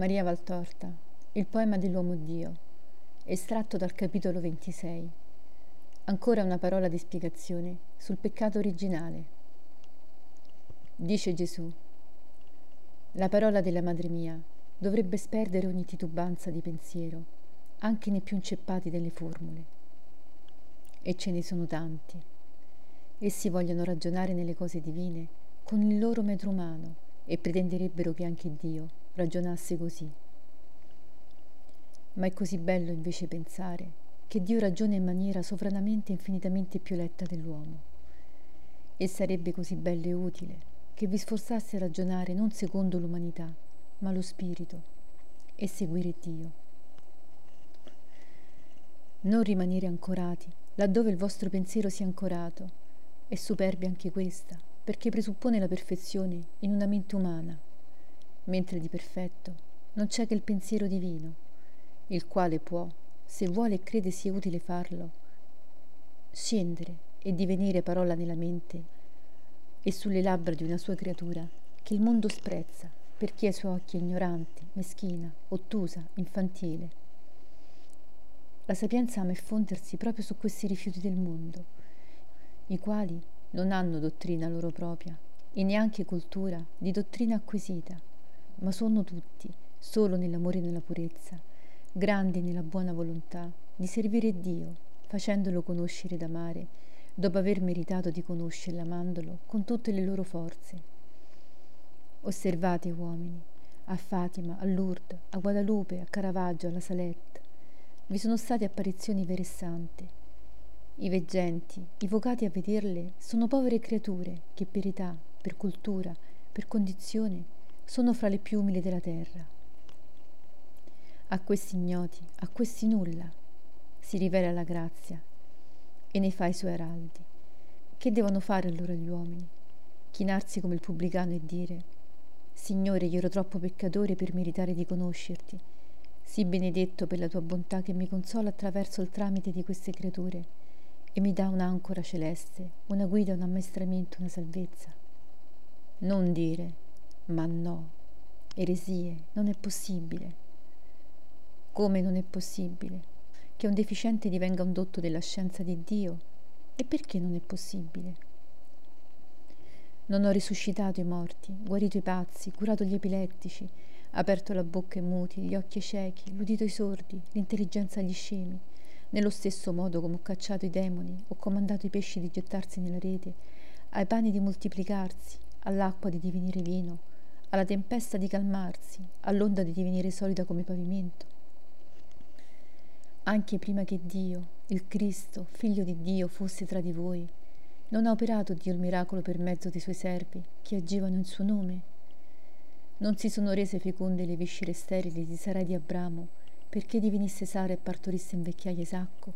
Maria Valtorta, il poema dell'uomo Dio, estratto dal capitolo 26. Ancora una parola di spiegazione sul peccato originale. Dice Gesù, la parola della madre mia dovrebbe sperdere ogni titubanza di pensiero, anche nei più inceppati delle formule. E ce ne sono tanti. Essi vogliono ragionare nelle cose divine con il loro metro umano e pretenderebbero che anche Dio ragionasse così. Ma è così bello invece pensare che Dio ragiona in maniera sovranamente e infinitamente più letta dell'uomo. E sarebbe così bello e utile che vi sforzasse a ragionare non secondo l'umanità, ma lo spirito e seguire Dio. Non rimanere ancorati laddove il vostro pensiero sia ancorato. È superbia anche questa, perché presuppone la perfezione in una mente umana, mentre di perfetto non c'è che il pensiero divino, il quale può, se vuole e crede sia utile farlo, scendere e divenire parola nella mente e sulle labbra di una sua creatura che il mondo sprezza perché ai suoi occhi è ignorante, meschina, ottusa, infantile. La sapienza ama effondersi proprio su questi rifiuti del mondo, i quali non hanno dottrina loro propria e neanche cultura di dottrina acquisita, ma sono tutti, solo nell'amore e nella purezza, grandi nella buona volontà di servire Dio, facendolo conoscere ed amare, dopo aver meritato di conoscerlo amandolo con tutte le loro forze. Osservate uomini, a Fatima, a Lourdes, a Guadalupe, a Caravaggio, alla Salette. Vi sono state apparizioni vere e sante. I veggenti, i vocati a vederle, sono povere creature che per età, per cultura, per condizione, sono fra le più umili della terra. A questi ignoti, a questi nulla, si rivela la grazia e ne fa i suoi araldi. Che devono fare allora gli uomini? Chinarsi come il pubblicano e dire Signore, io ero troppo peccatore per meritare di conoscerti. Sii benedetto per la tua bontà che mi consola attraverso il tramite di queste creature e mi dà un'ancora celeste, una guida, un ammaestramento, una salvezza. Non dire, ma no, eresie, non è possibile. Come non è possibile che un deficiente divenga un dotto della scienza di Dio? E perché non è possibile? Non ho risuscitato i morti, guarito i pazzi, curato gli epilettici, aperto la bocca ai muti, gli occhi ai ciechi, l'udito ai sordi, l'intelligenza agli scemi. Nello stesso modo come ho cacciato i demoni, ho comandato i pesci di gettarsi nella rete, ai pani di moltiplicarsi, all'acqua di divenire vino, alla tempesta di calmarsi, all'onda di divenire solida come pavimento. Anche prima che Dio, il Cristo, figlio di Dio, fosse tra di voi, non ha operato Dio il miracolo per mezzo dei suoi servi che agivano in suo nome? Non si sono rese feconde le viscere sterili di Sarai di Abramo perché divenisse Sara e partorisse in vecchiaia Isacco?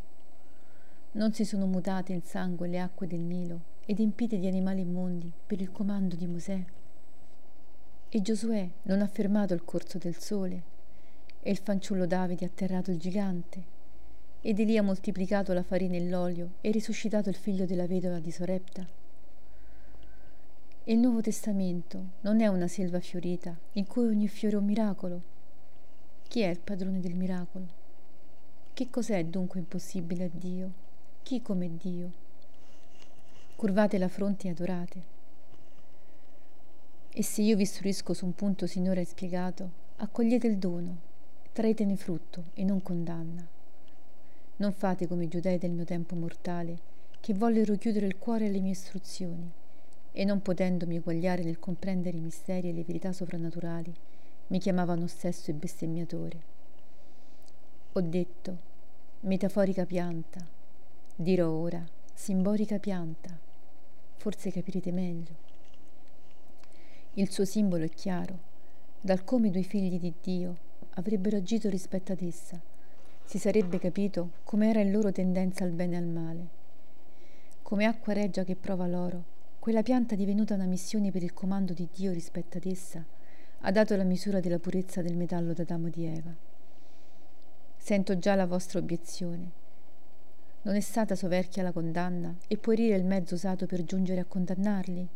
Non si sono mutate in sangue le acque del Nilo ed empite di animali immondi per il comando di Mosè? E Giosuè non ha fermato il corso del sole e il fanciullo Davide ha atterrato il gigante? ed Elia ha moltiplicato la farina e l'olio e risuscitato il figlio della vedova di Sorepta. E il Nuovo Testamento non è una selva fiorita in cui ogni fiore è un miracolo. Chi è il padrone del miracolo? Che cos'è dunque impossibile a Dio? Chi come Dio? Curvate la fronte e adorate. E se io vi istruisco su un punto sinora spiegato, accogliete il dono, traetene frutto e non condanna. Non fate come i giudei del mio tempo mortale, che vollero chiudere il cuore alle mie istruzioni, e non potendomi eguagliare nel comprendere i misteri e le verità sovrannaturali, mi chiamavano stesso e bestemmiatore. Ho detto, metaforica pianta, dirò ora, simbolica pianta, forse capirete meglio. Il suo simbolo è chiaro, dal come due figli di Dio avrebbero agito rispetto ad essa, si sarebbe capito com'era in loro tendenza al bene e al male. Come acqua reggia che prova l'oro, quella pianta divenuta una missione per il comando di Dio rispetto ad essa, ha dato la misura della purezza del metallo d'Adamo di Eva. Sento già la vostra obiezione. Non è stata soverchia la condanna e puerile il mezzo usato per giungere a condannarli?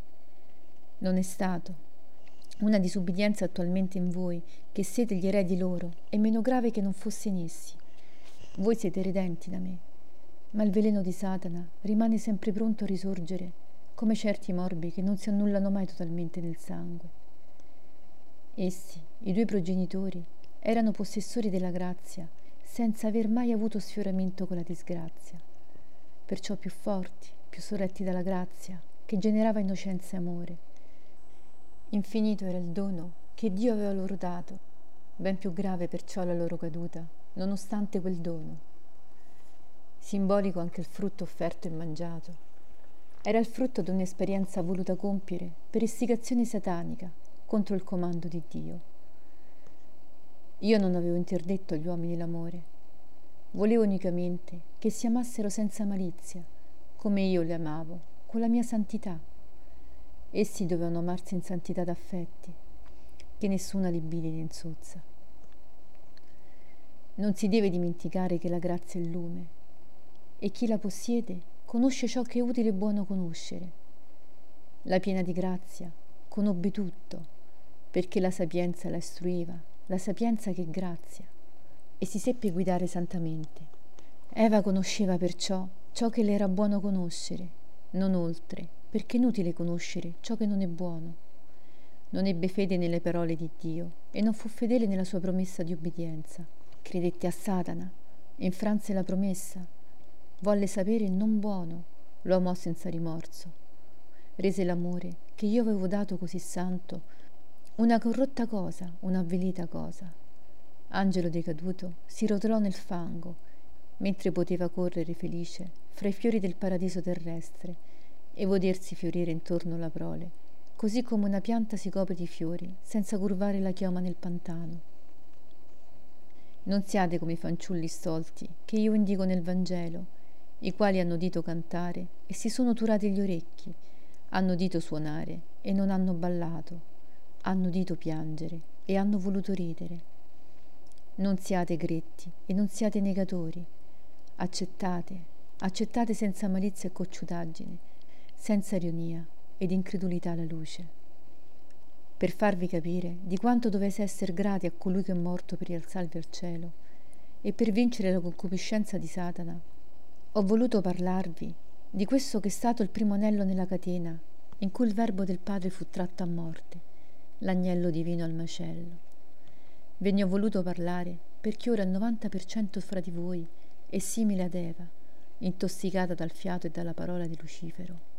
Non è stato. Una disubbidienza attualmente in voi, che siete gli eredi loro, è meno grave che non fosse in essi. Voi siete redenti da me, ma il veleno di Satana rimane sempre pronto a risorgere, come certi morbi che non si annullano mai totalmente nel sangue. Essi, i due progenitori, erano possessori della grazia, senza aver mai avuto sfioramento con la disgrazia, perciò più forti, più sorretti dalla grazia, che generava innocenza e amore. Infinito era il dono che Dio aveva loro dato, ben più grave perciò la loro caduta, nonostante quel dono. Simbolico anche il frutto offerto e mangiato. Era il frutto di un'esperienza voluta compiere per istigazione satanica contro il comando di Dio. Io non avevo interdetto agli uomini l'amore. Volevo unicamente che si amassero senza malizia, come io li amavo, con la mia santità. Essi dovevano amarsi in santità d'affetti, che nessuna libidine insozza. Non si deve dimenticare che la grazia è il lume, e chi la possiede conosce ciò che è utile e buono conoscere. La piena di grazia conobbe tutto perché la sapienza la istruiva, la sapienza che è grazia, e si seppe guidare santamente. Eva conosceva perciò ciò che le era buono conoscere, non oltre, perché è inutile conoscere ciò che non è buono. Non ebbe fede nelle parole di Dio e non fu fedele nella sua promessa di obbedienza. Credette a Satana, infranse la promessa, volle sapere il non buono, lo amò senza rimorso. Rese l'amore che io avevo dato così santo una corrotta cosa, un'avvilita cosa. Angelo decaduto si rotolò nel fango, mentre poteva correre felice fra i fiori del paradiso terrestre e vedersi fiorire intorno la prole, così come una pianta si copre di fiori senza curvare la chioma nel pantano. Non siate come i fanciulli stolti che io indico nel Vangelo, i quali hanno dito cantare e si sono turati gli orecchi, hanno dito suonare e non hanno ballato hanno udito piangere e hanno voluto ridere. Non siate gretti e non siate negatori. Accettate, accettate senza malizia e cocciutaggine, senza ironia ed incredulità la luce. Per farvi capire di quanto dovete essere grati a colui che è morto per rialzarvi al cielo e per vincere la concupiscenza di Satana, ho voluto parlarvi di questo che è stato il primo anello nella catena in cui il Verbo del Padre fu tratto a morte l'agnello divino al macello. Ve ne ho voluto parlare perché ora il 90% fra di voi è simile ad Eva, intossicata dal fiato e dalla parola di Lucifero.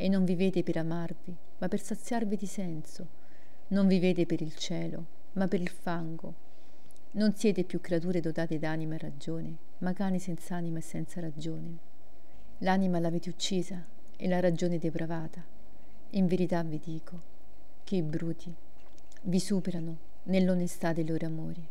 E non vivete per amarvi, ma per saziarvi di senso. Non vivete per il cielo, ma per il fango. Non siete più creature dotate d'anima e ragione, ma cani senza anima e senza ragione. L'anima l'avete uccisa e la ragione depravata. In verità vi dico, che i bruti vi superano nell'onestà dei loro amori.